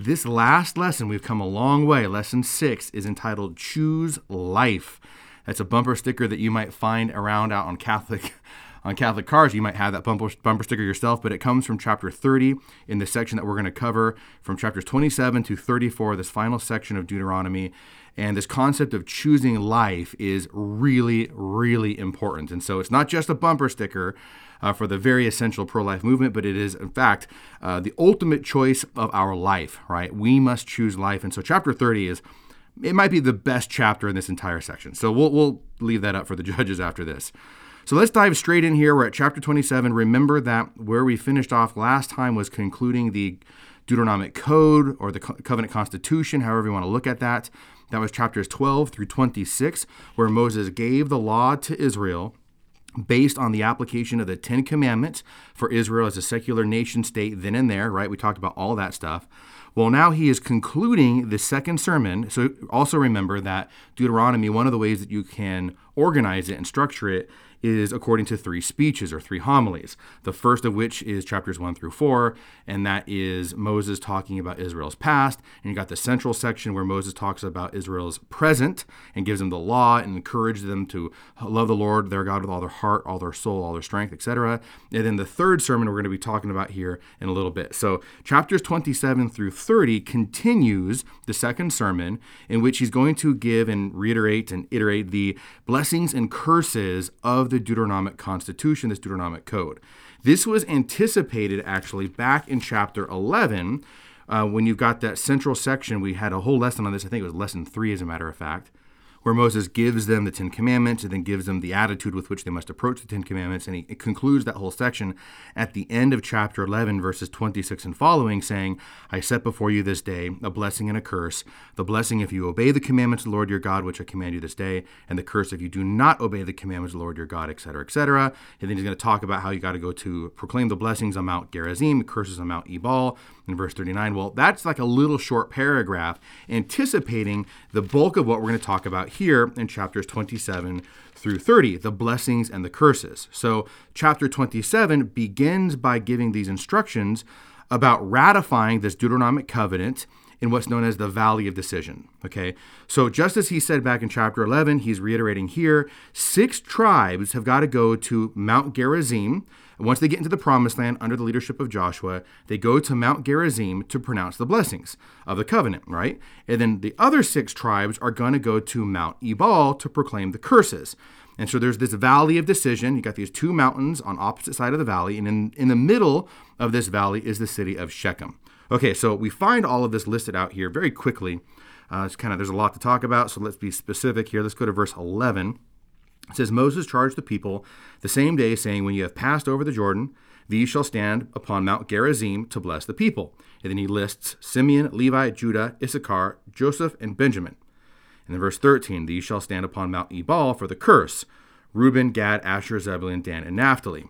This last lesson, we've come a long way. Lesson six is entitled Choose Life. That's a bumper sticker that you might find around out on Catholic. On Catholic cars, you might have that bumper, bumper sticker yourself, but it comes from chapter 30 in the section that we're going to cover from chapters 27 to 34, this final section of Deuteronomy. And this concept of choosing life is really, really important. And so it's not just a bumper sticker, uh, for the very essential pro life movement, but it is, in fact, uh, the ultimate choice of our life, right? We must choose life. And so, chapter 30 is, it might be the best chapter in this entire section. So, we'll, we'll leave that up for the judges after this. So, let's dive straight in here. We're at chapter 27. Remember that where we finished off last time was concluding the Deuteronomic Code or the Covenant Constitution, however you want to look at that. That was chapters 12 through 26, where Moses gave the law to Israel based on the application of the Ten Commandments for Israel as a secular nation state then and there, right? We talked about all that stuff. Well, now he is concluding the second sermon. So also remember that Deuteronomy, one of the ways that you can organize it and structure it is according to three speeches or three homilies. The first of which is chapters one through four, and that is Moses talking about Israel's past. And you got the central section where Moses talks about Israel's present and gives them the law and encourages them to love the Lord their God with all their heart, all their soul, all their strength, etc. And then the third sermon we're going to be talking about here in a little bit. So chapters 27 through 30 continues the second sermon in which he's going to give and reiterate and iterate the blessings and curses of the Deuteronomic Constitution, this Deuteronomic Code. This was anticipated actually back in chapter 11 uh, when you've got that central section. We had a whole lesson on this. I think it was lesson three, as a matter of fact, where Moses gives them the Ten Commandments and then gives them the attitude with which they must approach the Ten Commandments. And he concludes that whole section at the end of chapter 11, verses 26 and following, saying, I set before you this day a blessing and a curse. The blessing if you obey the commandments of the Lord your God, which I command you this day, and the curse if you do not obey the commandments of the Lord your God, etc., etc. And then he's going to talk about how you got to go to proclaim the blessings on Mount Gerizim, curses on Mount Ebal in verse 39. Well, that's like a little short paragraph anticipating the bulk of what we're going to talk about here in chapters 27 through 30, the blessings and the curses. So, chapter 27 begins by giving these instructions about ratifying this Deuteronomic covenant in what's known as the Valley of Decision. Okay, so just as he said back in chapter 11, he's reiterating here six tribes have got to go to Mount Gerizim and once they get into the promised land under the leadership of Joshua, they go to Mount Gerizim to pronounce the blessings of the covenant, right? And then the other six tribes are going to go to Mount Ebal to proclaim the curses. And so there's this valley of decision. You got these two mountains on opposite side of the valley, and in, in the middle of this valley is the city of Shechem. Okay, so we find all of this listed out here very quickly. Uh, it's kind of there's a lot to talk about, so let's be specific here. Let's go to verse 11. It says, Moses charged the people the same day, saying, When you have passed over the Jordan, these shall stand upon Mount Gerizim to bless the people. And then he lists Simeon, Levi, Judah, Issachar, Joseph, and Benjamin. And then verse 13, These shall stand upon Mount Ebal for the curse Reuben, Gad, Asher, Zebulun, Dan, and Naphtali.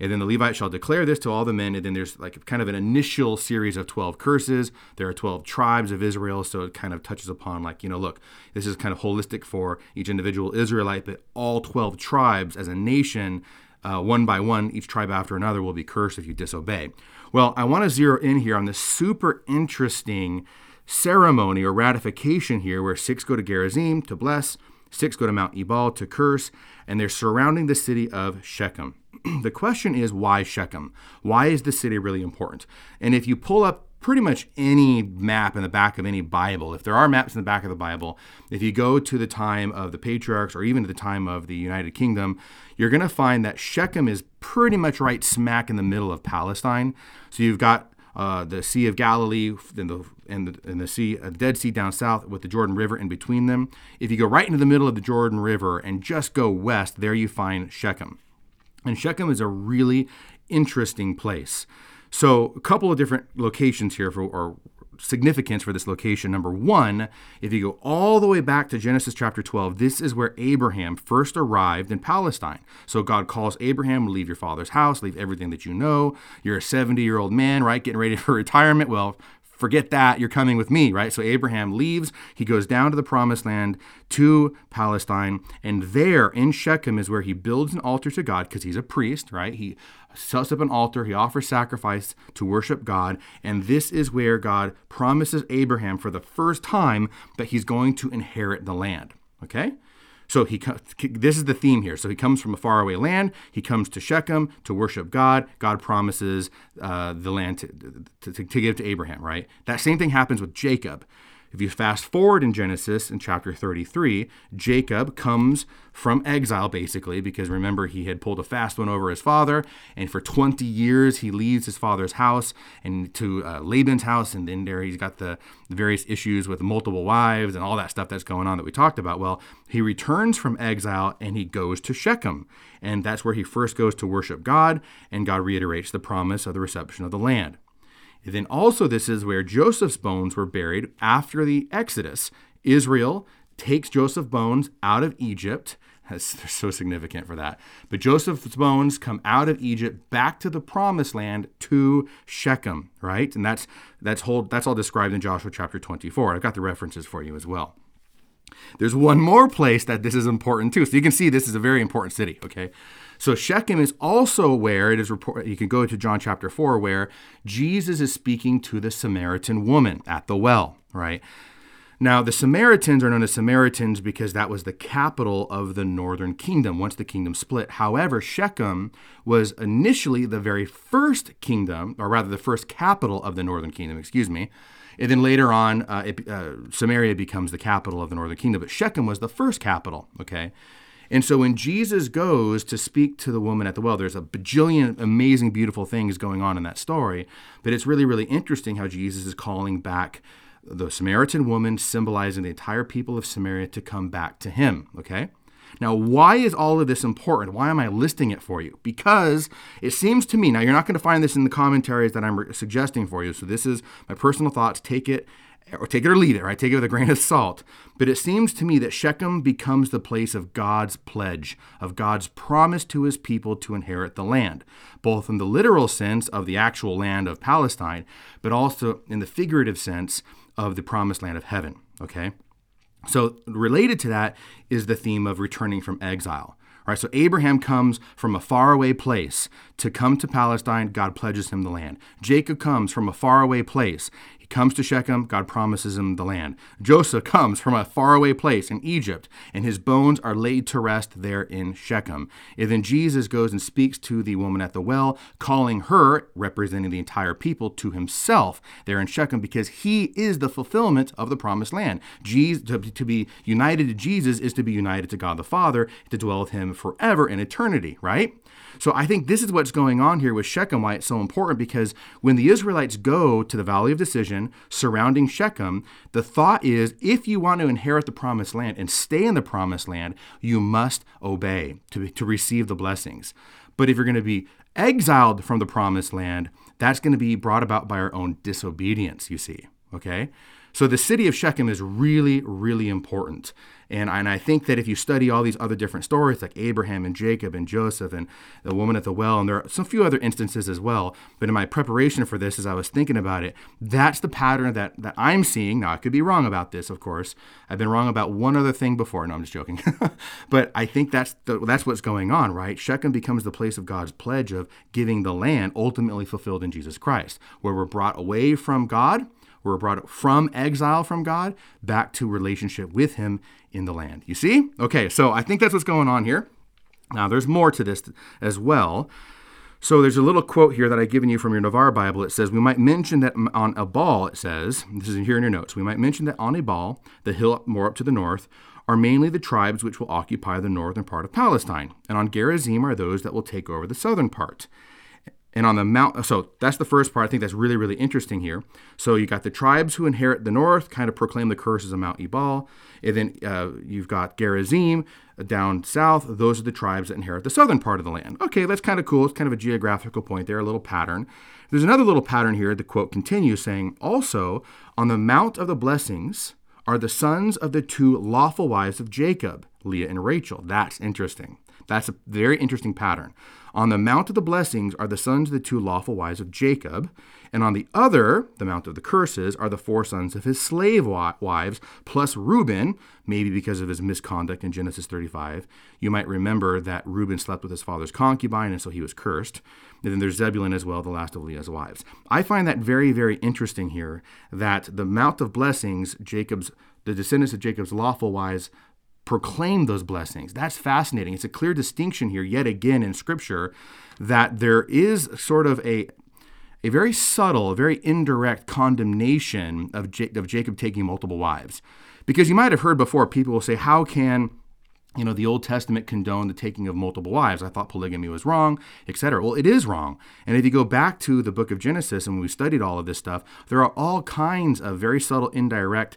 And then the Levite shall declare this to all the men. And then there's like kind of an initial series of 12 curses. There are 12 tribes of Israel. So it kind of touches upon, like, you know, look, this is kind of holistic for each individual Israelite, but all 12 tribes as a nation, uh, one by one, each tribe after another will be cursed if you disobey. Well, I want to zero in here on this super interesting ceremony or ratification here where six go to Gerizim to bless, six go to Mount Ebal to curse, and they're surrounding the city of Shechem. the question is why Shechem? Why is the city really important? And if you pull up pretty much any map in the back of any Bible, if there are maps in the back of the Bible, if you go to the time of the patriarchs or even to the time of the United Kingdom, you're going to find that Shechem is pretty much right smack in the middle of Palestine. So you've got uh, the Sea of Galilee and the and the, and the sea, a Dead Sea down south with the Jordan River in between them. If you go right into the middle of the Jordan River and just go west, there you find Shechem. And Shechem is a really interesting place. So, a couple of different locations here for, or significance for this location. Number one, if you go all the way back to Genesis chapter 12, this is where Abraham first arrived in Palestine. So God calls Abraham, leave your father's house, leave everything that you know. You're a 70 year old man, right? Getting ready for retirement. Well, forget that. You're coming with me, right? So Abraham leaves. He goes down to the promised land to Palestine. And there in Shechem is where he builds an altar to God because he's a priest, right? He sets up an altar. He offers sacrifice to worship God. And this is where God promises Abraham for the first time that he's going to inherit the land, okay? So he this is the theme here. So he comes from a faraway land. He comes to Shechem to worship God. God promises uh, the land to, to, to give to Abraham. Right. That same thing happens with Jacob. If you fast forward in Genesis in chapter 33, Jacob comes from exile basically because remember he had pulled a fast one over his father and for 20 years he leaves his father's house and to uh, Laban's house and then there he's got the, the various issues with multiple wives and all that stuff that's going on that we talked about. Well, he returns from exile and he goes to Shechem and that's where he first goes to worship God and God reiterates the promise of the reception of the land. And then also, this is where Joseph's bones were buried after the Exodus. Israel takes Joseph's bones out of Egypt. That's so significant for that. But Joseph's bones come out of Egypt back to the promised land to Shechem, right? And that's that's whole that's all described in Joshua chapter 24. I've got the references for you as well. There's one more place that this is important too. So you can see this is a very important city, okay? So Shechem is also where it is reported, you can go to John chapter 4, where Jesus is speaking to the Samaritan woman at the well, right? Now, the Samaritans are known as Samaritans because that was the capital of the northern kingdom once the kingdom split. However, Shechem was initially the very first kingdom, or rather the first capital of the northern kingdom, excuse me. And then later on, uh, it, uh, Samaria becomes the capital of the northern kingdom. But Shechem was the first capital, okay? And so when Jesus goes to speak to the woman at the well, there's a bajillion amazing, beautiful things going on in that story. But it's really, really interesting how Jesus is calling back the Samaritan woman, symbolizing the entire people of Samaria, to come back to him. Okay? Now, why is all of this important? Why am I listing it for you? Because it seems to me, now you're not going to find this in the commentaries that I'm suggesting for you. So this is my personal thoughts. Take it or take it or leave it, right? Take it with a grain of salt. But it seems to me that Shechem becomes the place of God's pledge, of God's promise to his people to inherit the land, both in the literal sense of the actual land of Palestine, but also in the figurative sense of the promised land of heaven, okay? So, related to that is the theme of returning from exile. Right, so Abraham comes from a faraway place to come to Palestine. God pledges him the land. Jacob comes from a faraway place comes to Shechem, God promises him the land. Joseph comes from a faraway place in Egypt, and his bones are laid to rest there in Shechem. And then Jesus goes and speaks to the woman at the well, calling her, representing the entire people, to himself there in Shechem, because he is the fulfillment of the promised land. Jesus, to, to be united to Jesus is to be united to God the Father, to dwell with him forever in eternity, right? So I think this is what's going on here with Shechem, why it's so important, because when the Israelites go to the Valley of Decision surrounding Shechem, the thought is if you want to inherit the promised land and stay in the promised land, you must obey to, to receive the blessings. But if you're going to be exiled from the promised land, that's going to be brought about by our own disobedience, you see. Okay? So the city of Shechem is really, really important. And, and I think that if you study all these other different stories, like Abraham and Jacob and Joseph and the woman at the well, and there are some few other instances as well. But in my preparation for this, as I was thinking about it, that's the pattern that, that I'm seeing. Now, I could be wrong about this, of course. I've been wrong about one other thing before. No, I'm just joking. but I think that's, the, that's what's going on, right? Shechem becomes the place of God's pledge of giving the land ultimately fulfilled in Jesus Christ, where we're brought away from God we're brought from exile from God back to relationship with Him in the land. You see? Okay, so I think that's what's going on here. Now, there's more to this as well. So there's a little quote here that I've given you from your Navarre Bible. It says, We might mention that on Ebal, it says, this is here in your notes, we might mention that on Ebal, the hill more up to the north, are mainly the tribes which will occupy the northern part of Palestine, and on Gerizim are those that will take over the southern part. And on the mount, so that's the first part. I think that's really, really interesting here. So you got the tribes who inherit the north, kind of proclaim the curses of Mount Ebal. And then uh, you've got Gerizim down south. Those are the tribes that inherit the southern part of the land. Okay, that's kind of cool. It's kind of a geographical point there, a little pattern. There's another little pattern here. The quote continues saying, Also, on the Mount of the Blessings are the sons of the two lawful wives of Jacob, Leah and Rachel. That's interesting. That's a very interesting pattern. On the Mount of the Blessings are the sons of the two lawful wives of Jacob, And on the other, the Mount of the Curses, are the four sons of his slave wives, plus Reuben, maybe because of his misconduct in Genesis 35. You might remember that Reuben slept with his father's concubine, and so he was cursed. And then there's Zebulun as well, the last of Leah's wives. I find that very, very interesting here that the Mount of Blessings, Jacob's, the descendants of Jacob's lawful wives, proclaim those blessings. That's fascinating. It's a clear distinction here, yet again, in Scripture, that there is sort of a a very subtle, a very indirect condemnation of, of Jacob taking multiple wives. Because you might have heard before, people will say, How can you know, the Old Testament condone the taking of multiple wives. I thought polygamy was wrong, etc. Well, it is wrong. And if you go back to the book of Genesis and we studied all of this stuff, there are all kinds of very subtle, indirect,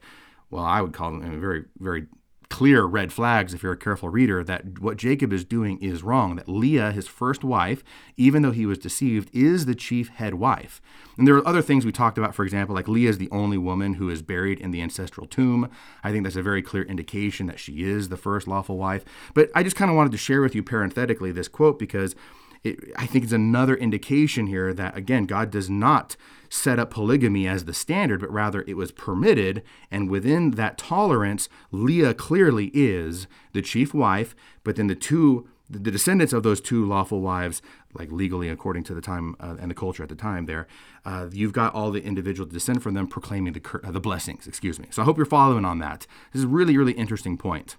well, I would call them very, very clear red flags if you're a careful reader that what Jacob is doing is wrong. That Leah, his first wife, even though he was deceived, is the chief head wife. And there are other things we talked about, for example, like Leah is the only woman who is buried in the ancestral tomb. I think that's a very clear indication that she is the first lawful wife. But I just kind of wanted to share with you parenthetically this quote because it, I think it's another indication here that, again, God does not set up polygamy as the standard, but rather it was permitted. And within that tolerance, Leah clearly is the chief wife, but then the two the descendants of those two lawful wives, like legally according to the time uh, and the culture at the time, there, uh, you've got all the individuals descend from them proclaiming the uh, the blessings. Excuse me. So I hope you're following on that. This is a really really interesting point.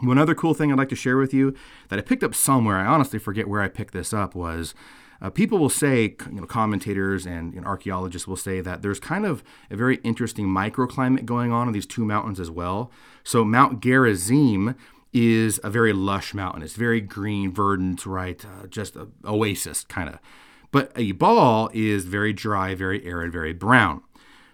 One other cool thing I'd like to share with you that I picked up somewhere, I honestly forget where I picked this up, was uh, people will say, you know, commentators and you know, archaeologists will say that there's kind of a very interesting microclimate going on in these two mountains as well. So Mount Gerizim is a very lush mountain. It's very green, verdant, right? Uh, just an oasis kind of. But Ebal is very dry, very arid, very brown.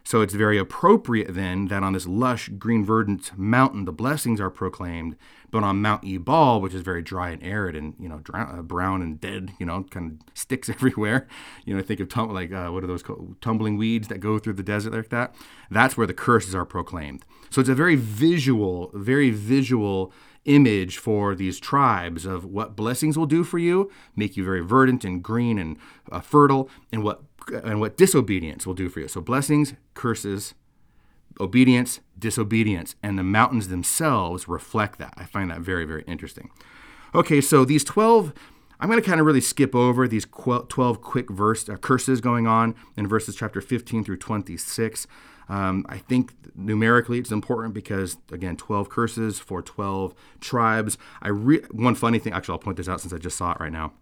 So it's very appropriate then that on this lush, green, verdant mountain, the blessings are proclaimed. But on Mount Ebal, which is very dry and arid and you know uh, brown and dead, you know, kind of sticks everywhere. You know, I think of tum- like uh, what are those called? tumbling weeds that go through the desert like that. That's where the curses are proclaimed. So it's a very visual, very visual image for these tribes of what blessings will do for you, make you very verdant and green and uh, fertile, and what and what disobedience will do for you. So blessings, curses, obedience, disobedience, and the mountains themselves reflect that. I find that very, very interesting. Okay, so these 12, I'm going to kind of really skip over these 12 quick verse uh, curses going on in verses chapter 15 through 26. Um, I think numerically it's important because again, 12 curses for 12 tribes. I re- one funny thing, actually, I'll point this out since I just saw it right now.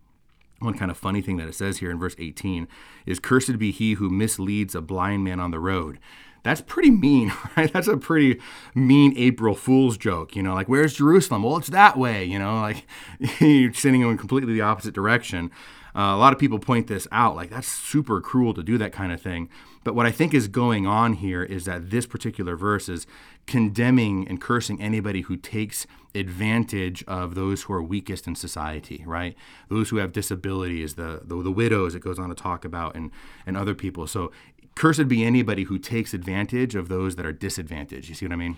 One kind of funny thing that it says here in verse 18 is, Cursed be he who misleads a blind man on the road. That's pretty mean, right? That's a pretty mean April Fool's joke, you know, like, where's Jerusalem? Well, it's that way, you know, like you're sending him in completely the opposite direction. Uh, a lot of people point this out, like that's super cruel to do that kind of thing. But what I think is going on here is that this particular verse is condemning and cursing anybody who takes advantage of those who are weakest in society, right? Those who have disabilities, the, the, the widows it goes on to talk about, and, and other people. So cursed be anybody who takes advantage of those that are disadvantaged. You see what I mean?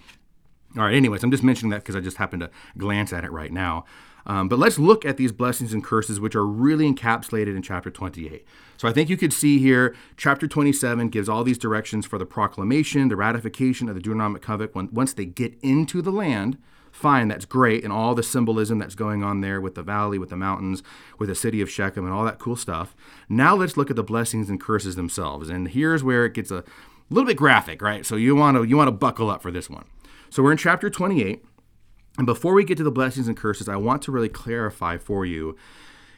All right, anyways, I'm just mentioning that because I just happened to glance at it right now. Um, but let's look at these blessings and curses, which are really encapsulated in chapter 28. So I think you could see here, chapter 27 gives all these directions for the proclamation, the ratification of the Deuteronomic covenant. When, once they get into the land, fine, that's great, and all the symbolism that's going on there with the valley, with the mountains, with the city of Shechem, and all that cool stuff. Now let's look at the blessings and curses themselves. And here's where it gets a little bit graphic, right? So you want to you want to buckle up for this one. So we're in chapter 28. And before we get to the blessings and curses, I want to really clarify for you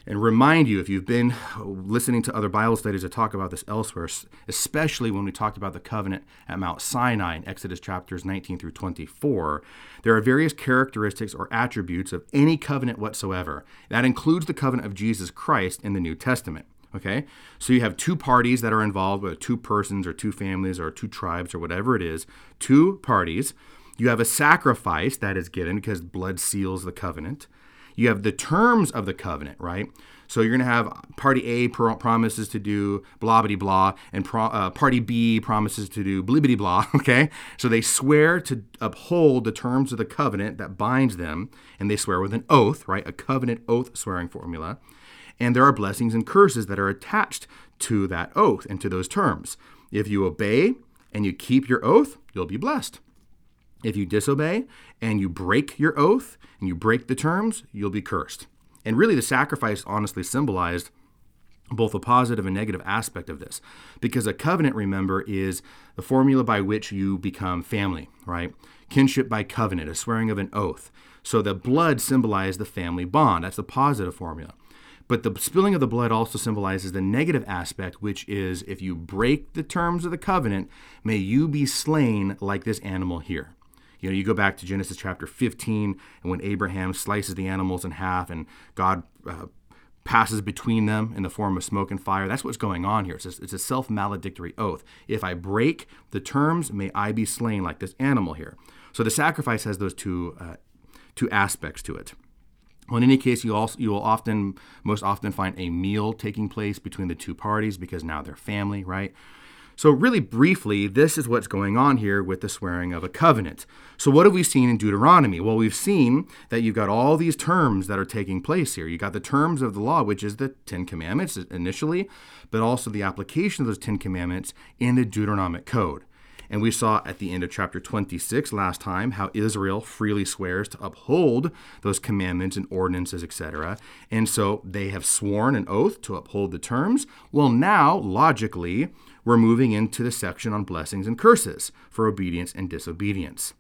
and remind you if you've been listening to other Bible studies that talk about this elsewhere, especially when we talked about the covenant at Mount Sinai in Exodus chapters 19 through 24, there are various characteristics or attributes of any covenant whatsoever. That includes the covenant of Jesus Christ in the New Testament. Okay, so you have two parties that are involved, whether two persons or two families or two tribes or whatever it is, two parties you have a sacrifice that is given because blood seals the covenant. You have the terms of the covenant, right? So you're going to have party A promises to do blah blah blah, and pro, uh, party B promises to do blibbity blah. Okay, so they swear to uphold the terms of the covenant that binds them, and they swear with an oath, right? A covenant oath swearing formula. And there are blessings and curses that are attached to that oath and to those terms. If you obey and you keep your oath, you'll be blessed. If you disobey and you break your oath and you break the terms, you'll be cursed. And really, the sacrifice honestly symbolized both a positive and negative aspect of this. Because a covenant, remember, is the formula by which you become family, right? Kinship by covenant, a swearing of an oath. So the blood symbolized the family bond. That's the positive formula. But the spilling of the blood also symbolizes the negative aspect, which is if you break the terms of the covenant, may you be slain like this animal here. You know, you go back to Genesis chapter 15, and when Abraham slices the animals in half, and God uh, passes between them in the form of smoke and fire. That's what's going on here. It's a, it's a self maledictory oath. If I break the terms, may I be slain like this animal here. So the sacrifice has those two, uh, two aspects to it. Well, in any case, you also you will often, most often, find a meal taking place between the two parties because now they're family, right? So, really briefly, this is what's going on here with the swearing of a covenant. So, what have we seen in Deuteronomy? Well, we've seen that you've got all these terms that are taking place here. You've got the terms of the law, which is the Ten Commandments initially, but also the application of those Ten Commandments in the Deuteronomic Code. And we saw at the end of chapter 26 last time how Israel freely swears to uphold those commandments and ordinances, etc. And so they have sworn an oath to uphold the terms. Well, now, logically, we're moving into the section on blessings and curses for obedience and disobedience.